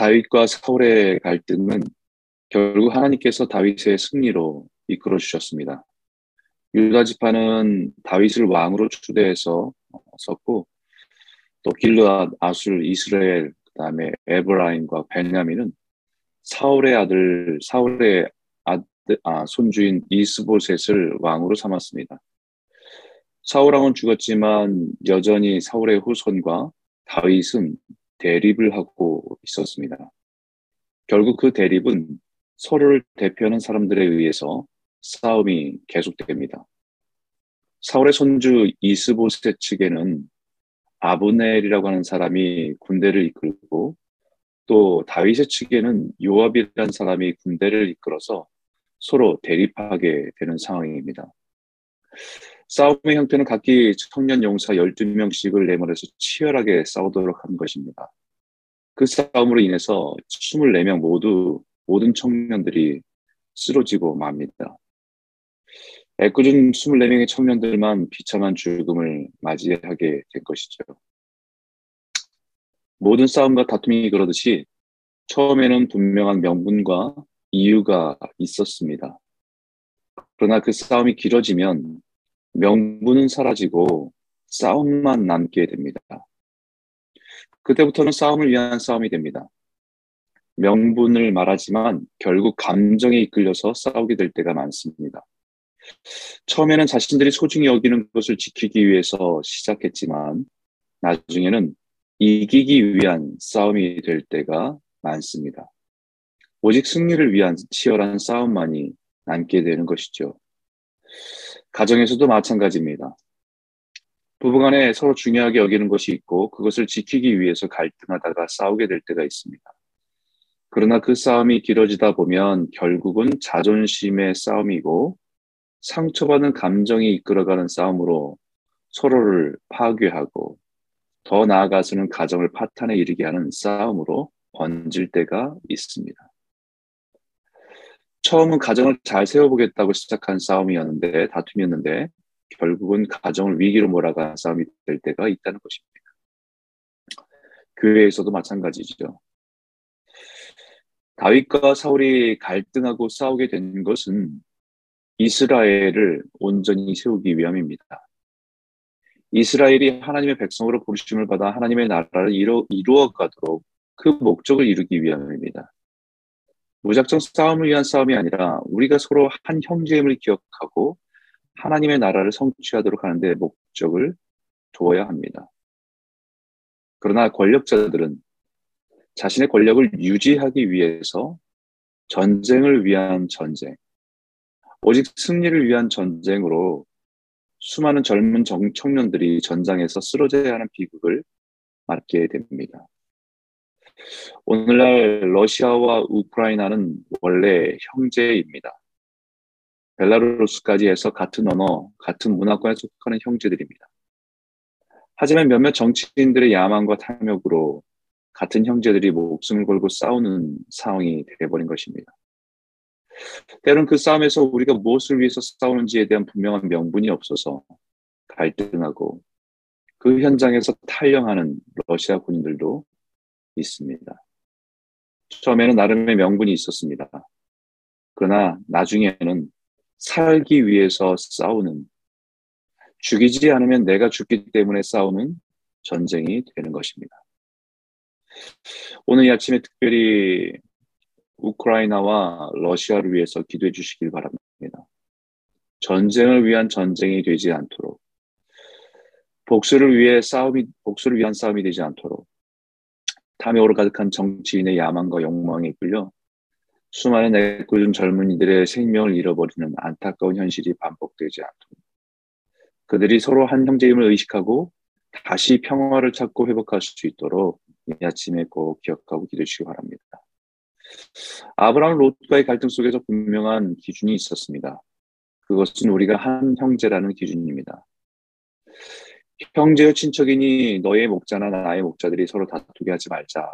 다윗과 사울의 갈등은 결국 하나님께서 다윗의 승리로 이끌어 주셨습니다. 유다 지파는 다윗을 왕으로 추대해서 썼고 또 길르앗, 아술, 이스라엘, 그다음에 에브라임과 베냐민은 사울의 아들 사울의 아들, 아, 손주인 이스보셋을 왕으로 삼았습니다. 사울 왕은 죽었지만 여전히 사울의 후손과 다윗은 대립을 하고 있었습니다. 결국 그 대립은 서로를 대표하는 사람들에 의해서 싸움이 계속됩니다. 사울의 손주 이스보셋 측에는 아브넬이라고 하는 사람이 군대를 이끌고 또 다윗의 측에는 요압이라는 사람이 군대를 이끌어서 서로 대립하게 되는 상황입니다. 싸움의 형태는 각기 청년 용사 12명씩을 내몰아서 치열하게 싸우도록 한 것입니다. 그 싸움으로 인해서 24명 모두 모든 청년들이 쓰러지고 맙니다. 애꿎은 24명의 청년들만 비참한 죽음을 맞이하게 된 것이죠. 모든 싸움과 다툼이 그러듯이 처음에는 분명한 명분과 이유가 있었습니다. 그러나 그 싸움이 길어지면 명분은 사라지고 싸움만 남게 됩니다. 그때부터는 싸움을 위한 싸움이 됩니다. 명분을 말하지만 결국 감정에 이끌려서 싸우게 될 때가 많습니다. 처음에는 자신들이 소중히 여기는 것을 지키기 위해서 시작했지만 나중에는 이기기 위한 싸움이 될 때가 많습니다. 오직 승리를 위한 치열한 싸움만이 남게 되는 것이죠. 가정에서도 마찬가지입니다. 부부간에 서로 중요하게 여기는 것이 있고 그것을 지키기 위해서 갈등하다가 싸우게 될 때가 있습니다. 그러나 그 싸움이 길어지다 보면 결국은 자존심의 싸움이고 상처받은 감정이 이끌어가는 싸움으로 서로를 파괴하고 더 나아가서는 가정을 파탄에 이르게 하는 싸움으로 번질 때가 있습니다. 처음은 가정을 잘 세워보겠다고 시작한 싸움이었는데 다툼이었는데 결국은 가정을 위기로 몰아간 싸움이 될 때가 있다는 것입니다. 교회에서도 마찬가지죠. 다윗과 사울이 갈등하고 싸우게 된 것은 이스라엘을 온전히 세우기 위함입니다. 이스라엘이 하나님의 백성으로 부르심을 받아 하나님의 나라를 이루, 이루어 가도록 그 목적을 이루기 위함입니다. 무작정 싸움을 위한 싸움이 아니라 우리가 서로 한 형제임을 기억하고 하나님의 나라를 성취하도록 하는 데 목적을 두어야 합니다. 그러나 권력자들은 자신의 권력을 유지하기 위해서 전쟁을 위한 전쟁, 오직 승리를 위한 전쟁으로 수많은 젊은 청년들이 전장에서 쓰러져야 하는 비극을 맞게 됩니다. 오늘날 러시아와 우크라이나는 원래 형제입니다. 벨라루스까지 해서 같은 언어, 같은 문화권에 속하는 형제들입니다. 하지만 몇몇 정치인들의 야망과 탐욕으로 같은 형제들이 목숨을 걸고 싸우는 상황이 되어버린 것입니다. 때론 그 싸움에서 우리가 무엇을 위해서 싸우는지에 대한 분명한 명분이 없어서 갈등하고 그 현장에서 탈영하는 러시아 군인들도 있습니다. 처음에는 나름의 명분이 있었습니다. 그러나 나중에는 살기 위해서 싸우는 죽이지 않으면 내가 죽기 때문에 싸우는 전쟁이 되는 것입니다. 오늘 이 아침에 특별히 우크라이나와 러시아를 위해서 기도해 주시길 바랍니다. 전쟁을 위한 전쟁이 되지 않도록 복수를 위해 싸움이 복수를 위한 싸움이 되지 않도록 탐욕으로 가득한 정치인의 야망과 욕망에 이끌려 수많은 애꿎은 젊은이들의 생명을 잃어버리는 안타까운 현실이 반복되지 않도록 그들이 서로 한 형제임을 의식하고 다시 평화를 찾고 회복할 수 있도록 이 아침에 꼭 기억하고 기도해 주시기 바랍니다. 아브라함 롯과의 갈등 속에서 분명한 기준이 있었습니다. 그것은 우리가 한 형제라는 기준입니다. 형제여 친척이니 너의 목자나 나의 목자들이 서로 다투게 하지 말자.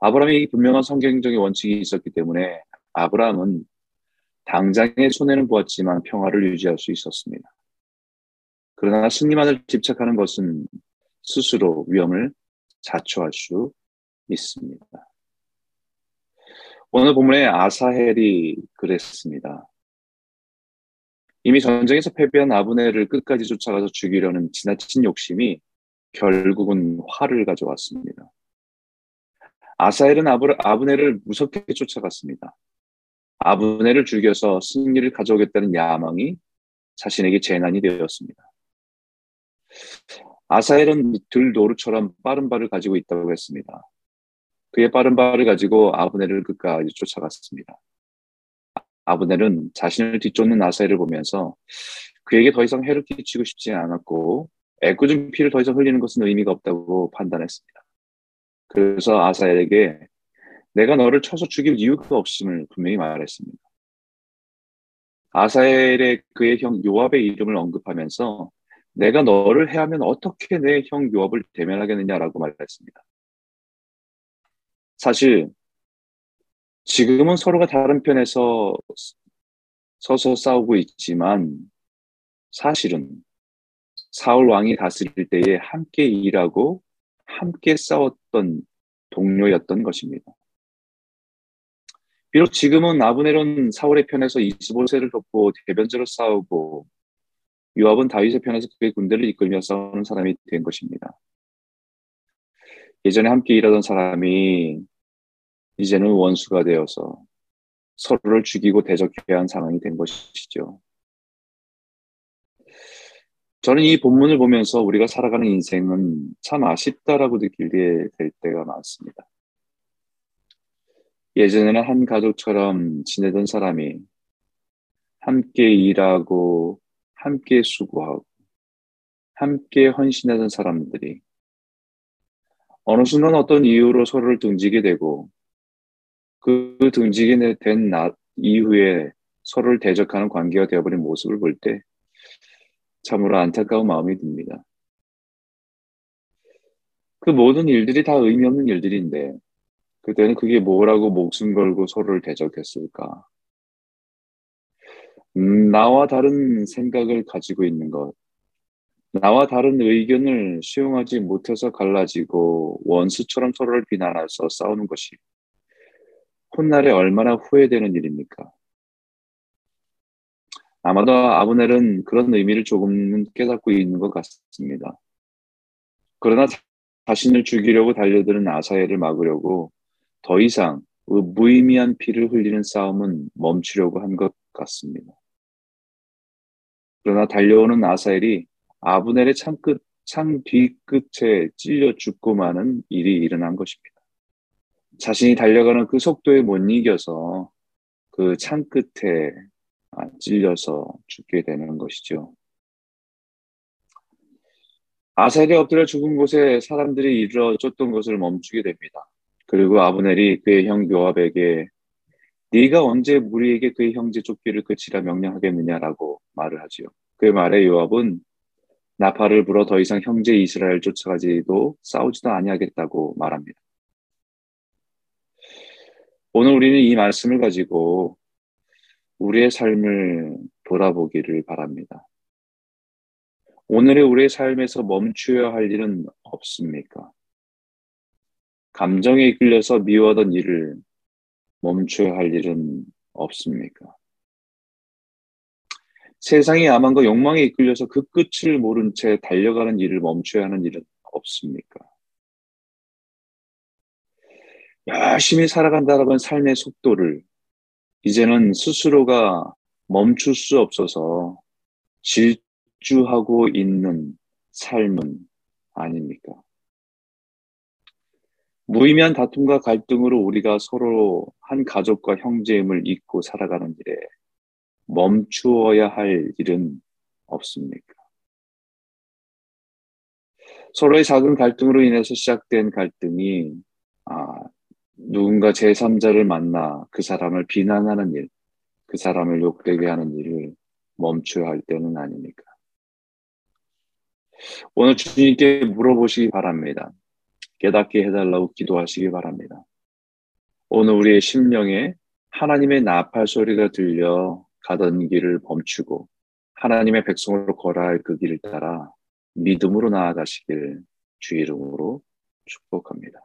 아브라함이 분명한 성경적인 원칙이 있었기 때문에 아브라함은 당장의 손해는 보았지만 평화를 유지할 수 있었습니다. 그러나 승리만을 집착하는 것은 스스로 위험을 자초할 수 있습니다. 오늘 본문에 아사헬이 그랬습니다. 이미 전쟁에서 패배한 아브네를 끝까지 쫓아가서 죽이려는 지나친 욕심이 결국은 화를 가져왔습니다. 아사헬은 아브네를 무섭게 쫓아갔습니다. 아브네를 죽여서 승리를 가져오겠다는 야망이 자신에게 재난이 되었습니다. 아사헬은 들 노루처럼 빠른 발을 가지고 있다고 했습니다. 그의 빠른 발을 가지고 아브네를 끝까지 쫓아갔습니다. 아브넬은 자신을 뒤쫓는 아사엘을 보면서 그에게 더 이상 해를 끼치고 싶지 않았고 애꿎은 피를 더 이상 흘리는 것은 의미가 없다고 판단했습니다. 그래서 아사엘에게 내가 너를 쳐서 죽일 이유가 없음을 분명히 말했습니다. 아사엘의 그의 형 요압의 이름을 언급하면서 내가 너를 해하면 어떻게 내 형 요압을 대면하겠느냐라고 말했습니다. 사실 지금은 서로가 다른 편에서 서서 싸우고 있지만 사실은 사울 왕이 다스릴 때에 함께 일하고 함께 싸웠던 동료였던 것입니다. 비록 지금은 아브넬은 사울의 편에서 이스보셋을 돕고 대변자로 싸우고 유압은 다윗의 편에서 그의 군대를 이끌며 싸우는 사람이 된 것입니다. 예전에 함께 일하던 사람이 이제는 원수가 되어서 서로를 죽이고 대적해야 한 상황이 된 것이죠. 저는 이 본문을 보면서 우리가 살아가는 인생은 참 아쉽다라고 느끼게 될 때가 많습니다. 예전에는 한 가족처럼 지내던 사람이 함께 일하고 함께 수고하고 함께 헌신하던 사람들이 어느 순간 어떤 이유로 서로를 등지게 되고 그 등지게 된 나, 이후에 서로를 대적하는 관계가 되어버린 모습을 볼 때 참으로 안타까운 마음이 듭니다. 그 모든 일들이 다 의미 없는 일들인데 그때는 그게 뭐라고 목숨 걸고 서로를 대적했을까? 음, 나와 다른 생각을 가지고 있는 것, 나와 다른 의견을 수용하지 못해서 갈라지고 원수처럼 서로를 비난해서 싸우는 것이 훗날에 얼마나 후회되는 일입니까? 아마도 아브넬은 그런 의미를 조금은 깨닫고 있는 것 같습니다. 그러나 자신을 죽이려고 달려드는 아사엘을 막으려고 더 이상 무의미한 피를 흘리는 싸움은 멈추려고 한 것 같습니다. 그러나 달려오는 아사엘이 아브넬의 창 끝, 창 뒤끝에 찔려 죽고 마는 일이 일어난 것입니다. 자신이 달려가는 그 속도에 못 이겨서 그 창 끝에 아, 찔려서 죽게 되는 것이죠. 아셀이 엎드려 죽은 곳에 사람들이 이르러 쫓던 것을 멈추게 됩니다. 그리고 아브넬이 그의 형 요압에게 네가 언제 우리에게 그의 형제 쫓기를 그치라 명령하겠느냐라고 말을 하지요. 그 말에 요압은 나팔을 불어 더 이상 형제 이스라엘 쫓아가지도 싸우지도 아니하겠다고 말합니다. 오늘 우리는 이 말씀을 가지고 우리의 삶을 돌아보기를 바랍니다. 오늘의 우리의 삶에서 멈추어야 할 일은 없습니까? 감정에 이끌려서 미워하던 일을 멈춰야 할 일은 없습니까? 세상의 야망과 욕망에 이끌려서 그 끝을 모른 채 달려가는 일을 멈춰야 하는 일은 없습니까? 열심히 살아간다라는 삶의 속도를 이제는 스스로가 멈출 수 없어서 질주하고 있는 삶은 아닙니까? 무의미한 다툼과 갈등으로 우리가 서로 한 가족과 형제임을 잊고 살아가는 일에 멈추어야 할 일은 없습니까? 서로의 작은 갈등으로 인해서 시작된 갈등이 아, 누군가 제3자를 만나 그 사람을 비난하는 일, 그 사람을 욕되게 하는 일을 멈춰야 할 때는 아닙니까? 오늘 주님께 물어보시기 바랍니다. 깨닫게 해달라고 기도하시기 바랍니다. 오늘 우리의 심령에 하나님의 나팔 소리가 들려 가던 길을 멈추고 하나님의 백성으로 걸어야 그 길을 따라 믿음으로 나아가시길 주 이름으로 축복합니다.